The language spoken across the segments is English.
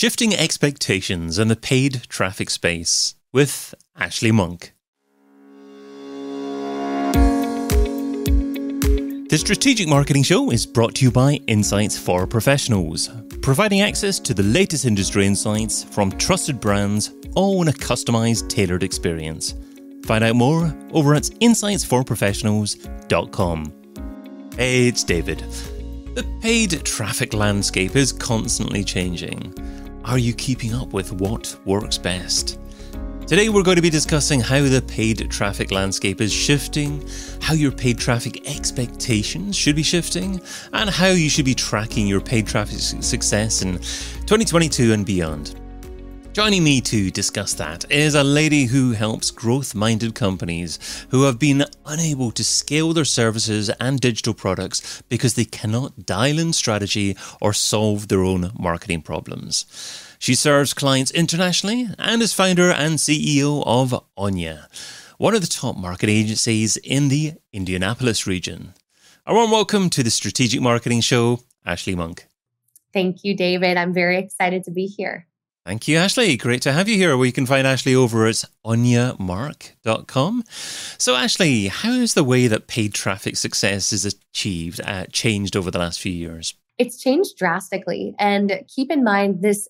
Shifting Expectations in the Paid Traffic Space with Ashley Monk. The Strategic Marketing Show is brought to you by Insights for Professionals, providing access to the latest industry insights from trusted brands, all in a customized, tailored experience. Find out more over at insightsforprofessionals.com. Hey, it's David. The paid traffic landscape is constantly changing. Are you keeping up with what works best? Today, we're going to be discussing how the paid traffic landscape is shifting, how your paid traffic expectations should be shifting, and how you should be tracking your paid traffic success in 2022 and beyond. Joining me to discuss that is a lady who helps growth minded companies who have been unable to scale their services and digital products because they cannot dial in strategy or solve their own marketing problems. She serves clients internationally and is founder and CEO of Onya, one of the top market agencies in the Indianapolis region. A warm welcome to the Strategic Marketing Show, Ashley Monk. Thank you, David. I'm very excited to be here. Thank you, Ashley. Great to have you here. where you can find Ashley over at onyamark.com. So, Ashley, how has the way that paid traffic success is achieved uh, changed over the last few years? It's changed drastically. And keep in mind, this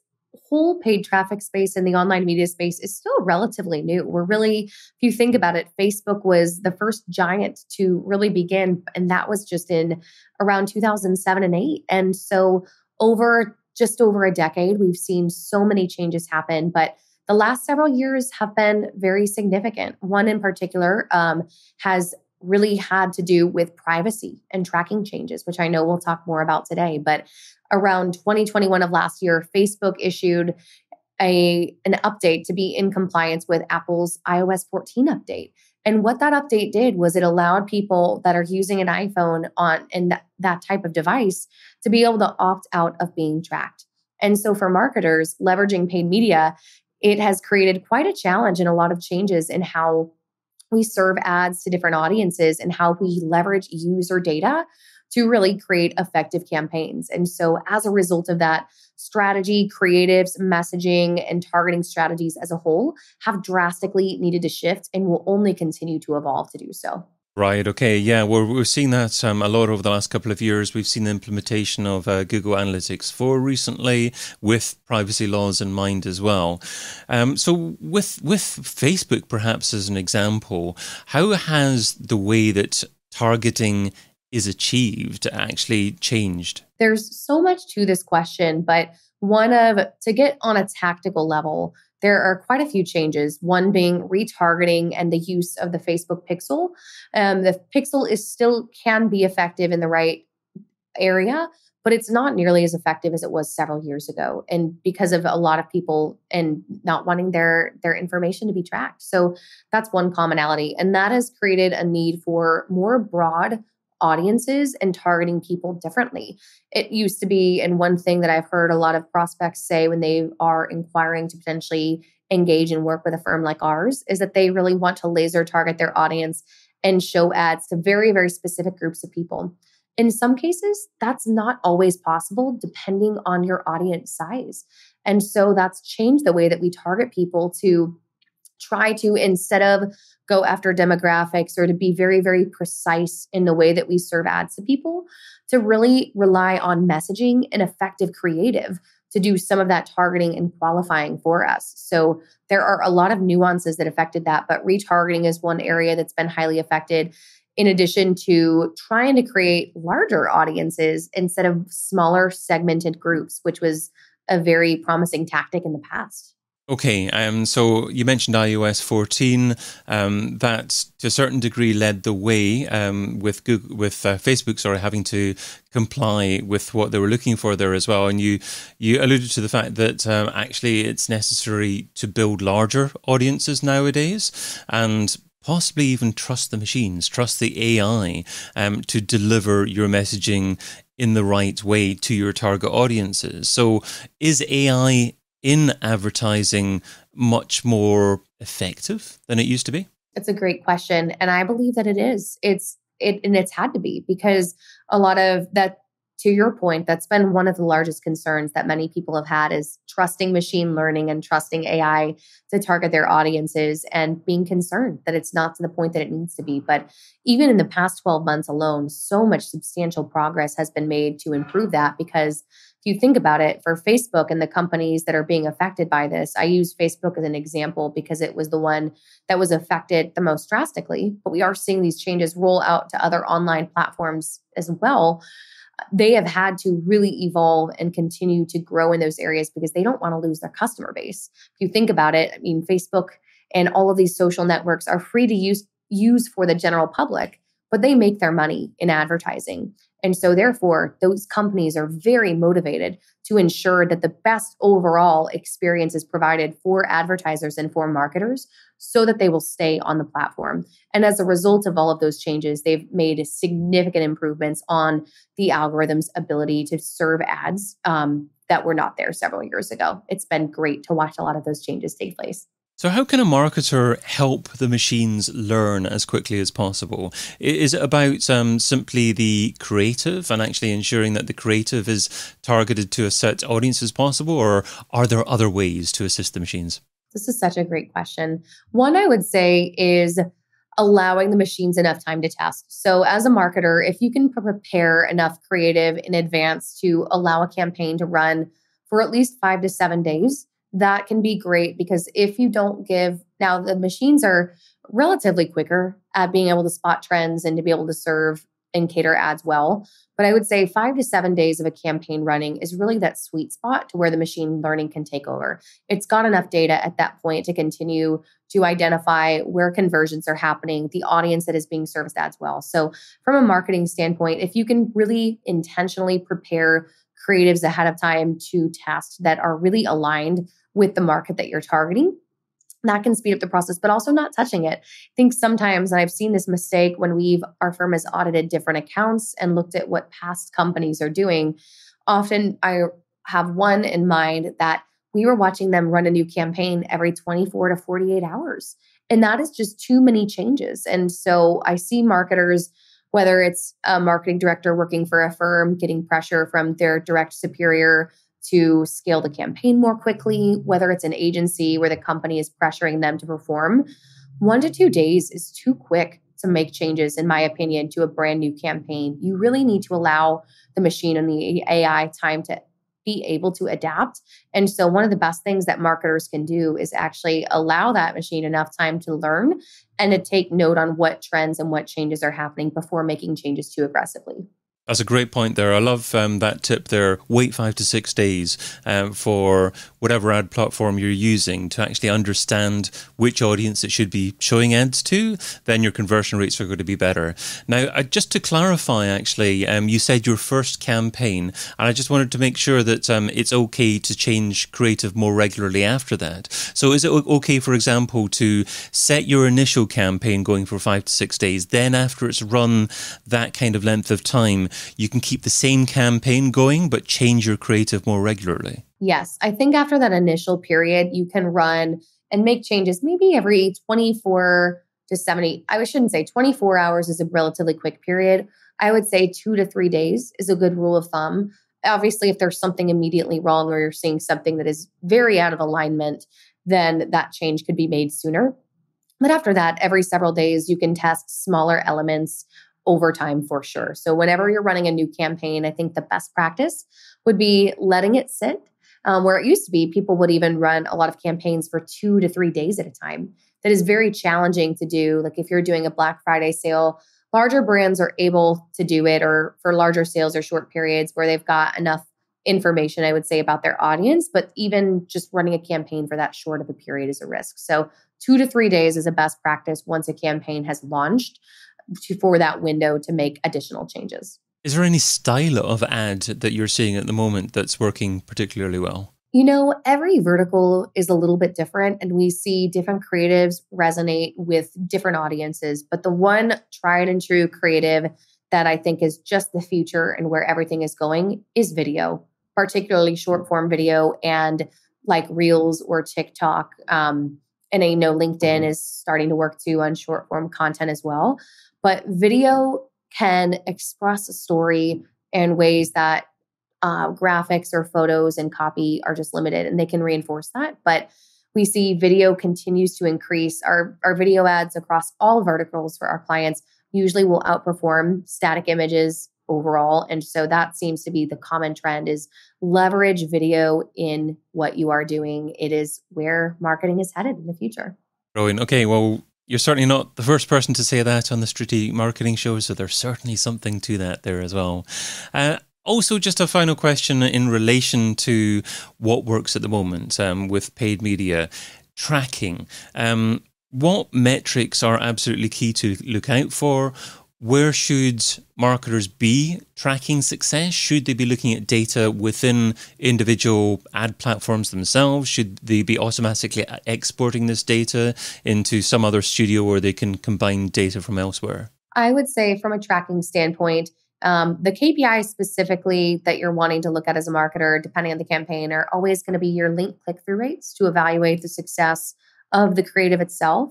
whole paid traffic space in the online media space is still relatively new. We're really, if you think about it, Facebook was the first giant to really begin, and that was just in around 2007 and 8. And so, over just over a decade. We've seen so many changes happen, but the last several years have been very significant. One in particular um, has really had to do with privacy and tracking changes, which I know we'll talk more about today. But around 2021 of last year, Facebook issued a an update to be in compliance with Apple's iOS 14 update. And what that update did was it allowed people that are using an iPhone on and that, that type of device to be able to opt out of being tracked. And so for marketers leveraging paid media, it has created quite a challenge and a lot of changes in how we serve ads to different audiences and how we leverage user data to really create effective campaigns. And so, as a result of that, strategy, creatives, messaging, and targeting strategies as a whole have drastically needed to shift and will only continue to evolve to do so. Right. Okay. Yeah. We're we're seeing that um, a lot over the last couple of years. We've seen the implementation of uh, Google Analytics 4 recently, with privacy laws in mind as well. Um, so, with with Facebook, perhaps as an example, how has the way that targeting is achieved actually changed? There's so much to this question, but one of to get on a tactical level, there are quite a few changes. One being retargeting and the use of the Facebook Pixel. Um, the Pixel is still can be effective in the right area, but it's not nearly as effective as it was several years ago and because of a lot of people and not wanting their their information to be tracked so that's one commonality and that has created a need for more broad audiences and targeting people differently. It used to be, and one thing that I've heard a lot of prospects say when they are inquiring to potentially engage and work with a firm like ours is that they really want to laser target their audience and show ads to very, very specific groups of people. In some cases, that's not always possible depending on your audience size. And so that's changed the way that we target people to try to, instead of go after demographics or to be very, very precise in the way that we serve ads to people, to really rely on messaging and effective creative to do some of that targeting and qualifying for us. So there are a lot of nuances that affected that, but retargeting is one area that's been highly affected. In addition to trying to create larger audiences instead of smaller segmented groups, which was a very promising tactic in the past. Okay, um, so you mentioned iOS 14. Um, that, to a certain degree, led the way um, with Google, with uh, Facebook, sorry, having to comply with what they were looking for there as well. And you you alluded to the fact that um, actually it's necessary to build larger audiences nowadays, and possibly even trust the machines, trust the AI um, to deliver your messaging in the right way to your target audiences. So, is AI in advertising much more effective than it used to be? It's a great question. And I believe that it is. It's it and it's had to be because a lot of that to your point, that's been one of the largest concerns that many people have had is trusting machine learning and trusting AI to target their audiences and being concerned that it's not to the point that it needs to be. But even in the past 12 months alone, so much substantial progress has been made to improve that because if you think about it, for Facebook and the companies that are being affected by this, I use Facebook as an example because it was the one that was affected the most drastically. But we are seeing these changes roll out to other online platforms as well they have had to really evolve and continue to grow in those areas because they don't want to lose their customer base. If you think about it, I mean, Facebook and all of these social networks are free to use use for the general public, but they make their money in advertising. And so, therefore, those companies are very motivated to ensure that the best overall experience is provided for advertisers and for marketers so that they will stay on the platform. And as a result of all of those changes, they've made significant improvements on the algorithm's ability to serve ads um, that were not there several years ago. It's been great to watch a lot of those changes take place. So, how can a marketer help the machines learn as quickly as possible? Is it about um, simply the creative and actually ensuring that the creative is targeted to a set audience as possible, or are there other ways to assist the machines? This is such a great question. One I would say is allowing the machines enough time to test. So, as a marketer, if you can prepare enough creative in advance to allow a campaign to run for at least five to seven days, that can be great because if you don't give now the machines are relatively quicker at being able to spot trends and to be able to serve and cater ads well. But I would say five to seven days of a campaign running is really that sweet spot to where the machine learning can take over. It's got enough data at that point to continue to identify where conversions are happening, the audience that is being serviced ads well. So, from a marketing standpoint, if you can really intentionally prepare creatives ahead of time to test that are really aligned with the market that you're targeting. That can speed up the process but also not touching it. I think sometimes and i've seen this mistake when we've our firm has audited different accounts and looked at what past companies are doing often i have one in mind that we were watching them run a new campaign every 24 to 48 hours and that is just too many changes. And so i see marketers whether it's a marketing director working for a firm getting pressure from their direct superior to scale the campaign more quickly, whether it's an agency where the company is pressuring them to perform, one to two days is too quick to make changes, in my opinion, to a brand new campaign. You really need to allow the machine and the AI time to be able to adapt. And so, one of the best things that marketers can do is actually allow that machine enough time to learn and to take note on what trends and what changes are happening before making changes too aggressively. That's a great point there. I love um, that tip there. Wait five to six days um, for whatever ad platform you're using to actually understand which audience it should be showing ads to. Then your conversion rates are going to be better. Now, uh, just to clarify, actually, um, you said your first campaign, and I just wanted to make sure that um, it's okay to change creative more regularly after that. So, is it okay, for example, to set your initial campaign going for five to six days, then after it's run that kind of length of time, you can keep the same campaign going, but change your creative more regularly. Yes. I think after that initial period, you can run and make changes maybe every 24 to 70. I shouldn't say 24 hours is a relatively quick period. I would say two to three days is a good rule of thumb. Obviously, if there's something immediately wrong or you're seeing something that is very out of alignment, then that change could be made sooner. But after that, every several days, you can test smaller elements over time for sure. So, whenever you're running a new campaign, I think the best practice would be letting it sit. Um, where it used to be, people would even run a lot of campaigns for two to three days at a time. That is very challenging to do. Like if you're doing a Black Friday sale, larger brands are able to do it, or for larger sales or short periods where they've got enough information, I would say, about their audience. But even just running a campaign for that short of a period is a risk. So, two to three days is a best practice once a campaign has launched to, for that window to make additional changes. Is there any style of ad that you're seeing at the moment that's working particularly well? You know, every vertical is a little bit different, and we see different creatives resonate with different audiences. But the one tried and true creative that I think is just the future and where everything is going is video, particularly short form video and like Reels or TikTok. Um, and I know LinkedIn is starting to work too on short form content as well. But video can express a story in ways that uh, graphics or photos and copy are just limited and they can reinforce that. But we see video continues to increase. Our, our video ads across all verticals for our clients usually will outperform static images overall and so that seems to be the common trend is leverage video in what you are doing it is where marketing is headed in the future okay well you're certainly not the first person to say that on the strategic marketing show so there's certainly something to that there as well uh, also, just a final question in relation to what works at the moment um, with paid media tracking. Um, what metrics are absolutely key to look out for? Where should marketers be tracking success? Should they be looking at data within individual ad platforms themselves? Should they be automatically exporting this data into some other studio where they can combine data from elsewhere? I would say, from a tracking standpoint, um, the KPIs specifically that you're wanting to look at as a marketer, depending on the campaign, are always going to be your link click through rates to evaluate the success of the creative itself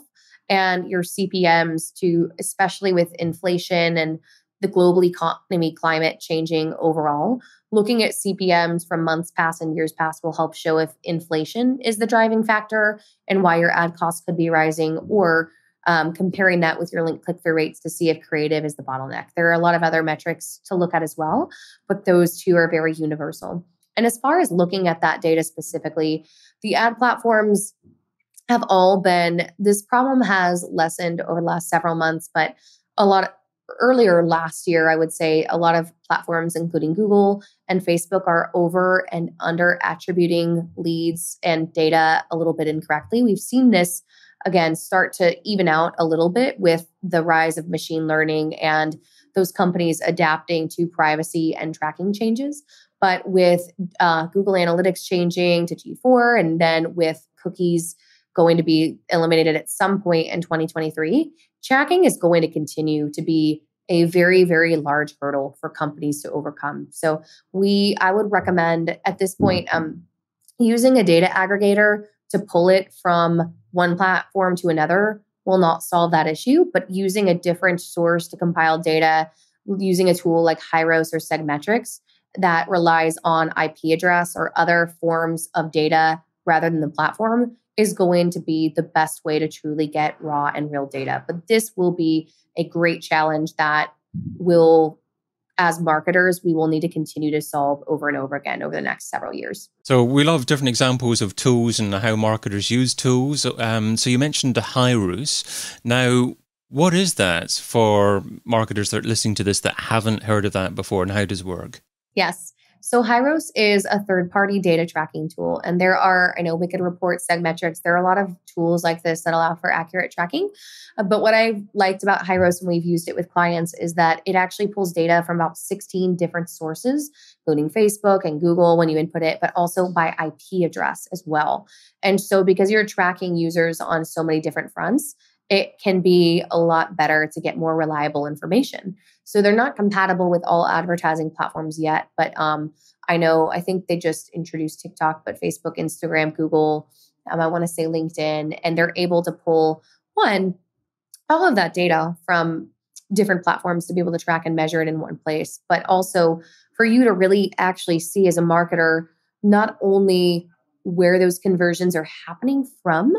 and your CPMs to, especially with inflation and the global economy climate changing overall. Looking at CPMs from months past and years past will help show if inflation is the driving factor and why your ad costs could be rising, or um, comparing that with your link click through rates to see if creative is the bottleneck. There are a lot of other metrics to look at as well, but those two are very universal. And as far as looking at that data specifically, the ad platforms have all been, this problem has lessened over the last several months, but a lot earlier last year, I would say a lot of platforms, including Google and Facebook, are over and under attributing leads and data a little bit incorrectly. We've seen this again start to even out a little bit with the rise of machine learning and those companies adapting to privacy and tracking changes. But with uh, Google Analytics changing to G4 and then with cookies going to be eliminated at some point in 2023, tracking is going to continue to be a very very large hurdle for companies to overcome. So we i would recommend at this point um, using a data aggregator to pull it from one platform to another will not solve that issue, but using a different source to compile data, using a tool like Hyros or Segmetrics that relies on IP address or other forms of data rather than the platform is going to be the best way to truly get raw and real data. But this will be a great challenge that will as marketers, we will need to continue to solve over and over again over the next several years. So we love different examples of tools and how marketers use tools. Um, so you mentioned the Hyros. Now, what is that for marketers that are listening to this that haven't heard of that before, and how does it work? Yes. So Hyros is a third-party data tracking tool, and there are I know Wicked Report, Segmetrics. There are a lot of tools like this that allow for accurate tracking. Uh, but what I liked about Hyros when we've used it with clients is that it actually pulls data from about 16 different sources, including Facebook and Google when you input it, but also by IP address as well. And so because you're tracking users on so many different fronts, it can be a lot better to get more reliable information. So they're not compatible with all advertising platforms yet, but um, I know I think they just introduced TikTok, but Facebook, Instagram, Google, um, I want to say LinkedIn, and they're able to pull one all of that data from different platforms to be able to track and measure it in one place, but also for you to really actually see as a marketer not only where those conversions are happening from,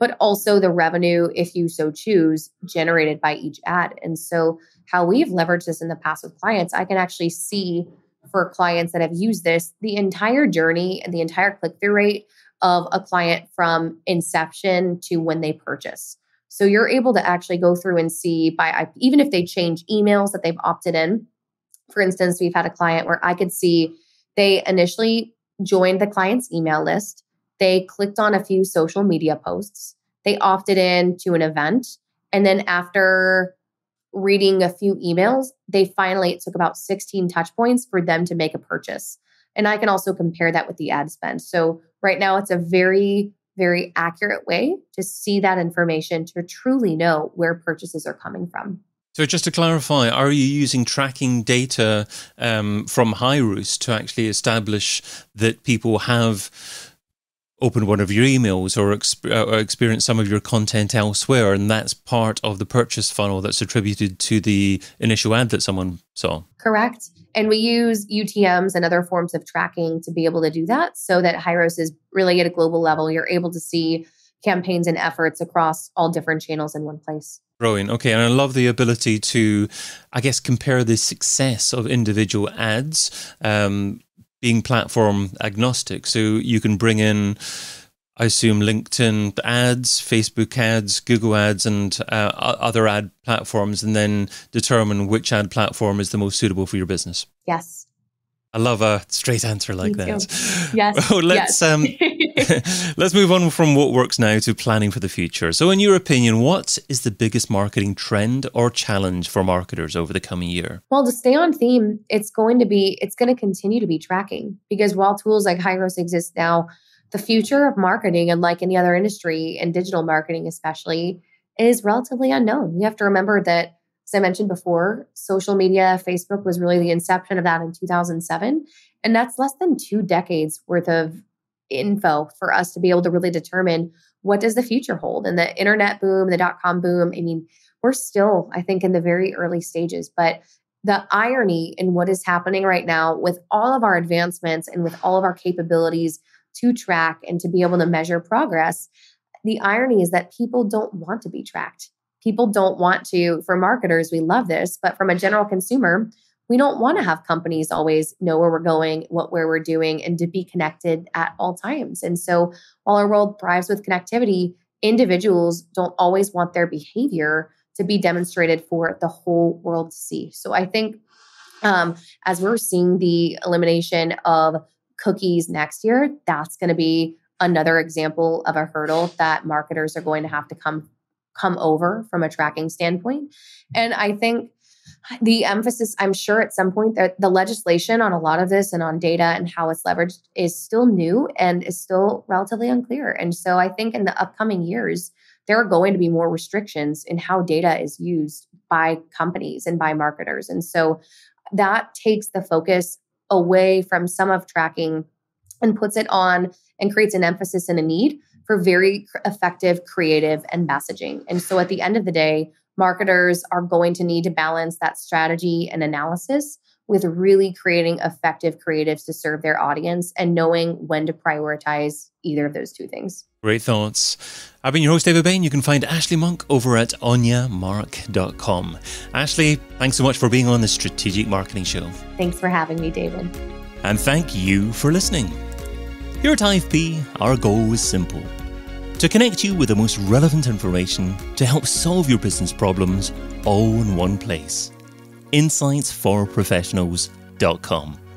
but also the revenue, if you so choose, generated by each ad. And so, how we've leveraged this in the past with clients, I can actually see for clients that have used this the entire journey and the entire click through rate of a client from inception to when they purchase. So you're able to actually go through and see by even if they change emails that they've opted in. For instance, we've had a client where I could see they initially joined the client's email list they clicked on a few social media posts. They opted in to an event. And then after reading a few emails, they finally, it took about 16 touch points for them to make a purchase. And I can also compare that with the ad spend. So right now, it's a very, very accurate way to see that information to truly know where purchases are coming from. So, just to clarify, are you using tracking data um, from Hyros to actually establish that people have open one of your emails or exp- uh, experience some of your content elsewhere, and that's part of the purchase funnel that's attributed to the initial ad that someone saw. Correct. And we use UTMs and other forms of tracking to be able to do that so that Hyros is really at a global level. You're able to see campaigns and efforts across all different channels in one place. Brilliant. Okay. And I love the ability to, I guess, compare the success of individual ads um, being platform agnostic. So you can bring in, I assume, LinkedIn ads, Facebook ads, Google ads, and uh, other ad platforms, and then determine which ad platform is the most suitable for your business. Yes. I love a straight answer like that. Too. Yes. Well, let's yes. um, let's move on from what works now to planning for the future. So, in your opinion, what is the biggest marketing trend or challenge for marketers over the coming year? Well, to stay on theme, it's going to be it's going to continue to be tracking because while tools like Hyros exist now, the future of marketing, and like any other industry and digital marketing especially, is relatively unknown. You have to remember that as I mentioned before, social media, Facebook was really the inception of that in 2007. And that's less than two decades worth of info for us to be able to really determine what does the future hold. And the internet boom, the dot com boom, I mean, we're still, I think, in the very early stages. But the irony in what is happening right now with all of our advancements and with all of our capabilities to track and to be able to measure progress, the irony is that people don't want to be tracked people don't want to, for marketers, we love this, but from a general consumer, we don't want to have companies always know where we're going, what where we're doing, and to be connected at all times. And so while our world thrives with connectivity, individuals don't always want their behavior to be demonstrated for the whole world to see. So I think um, as we're seeing the elimination of cookies next year, that's going to be another example of a hurdle that marketers are going to have to come come over from a tracking standpoint. And I think the emphasis, I'm sure at some point that the legislation on a lot of this and on data and how it's leveraged is still new and is still relatively unclear. And so I think in the upcoming years, there are going to be more restrictions in how data is used by companies and by marketers. And so that takes the focus away from some of tracking and puts it on and creates an emphasis and a need for very effective creative and messaging. And so at the end of the day, marketers are going to need to balance that strategy and analysis with really creating effective creatives to serve their audience and knowing when to prioritize either of those two things. Great thoughts. I've been your host, David Bain. You can find Ashley Monk over at onyamark.com. Ashley, thanks so much for being on the Strategic Marketing Show. Thanks for having me, David. And thank you for listening. Here at IFP, our goal is simple to connect you with the most relevant information to help solve your business problems all in one place. InsightsForProfessionals.com.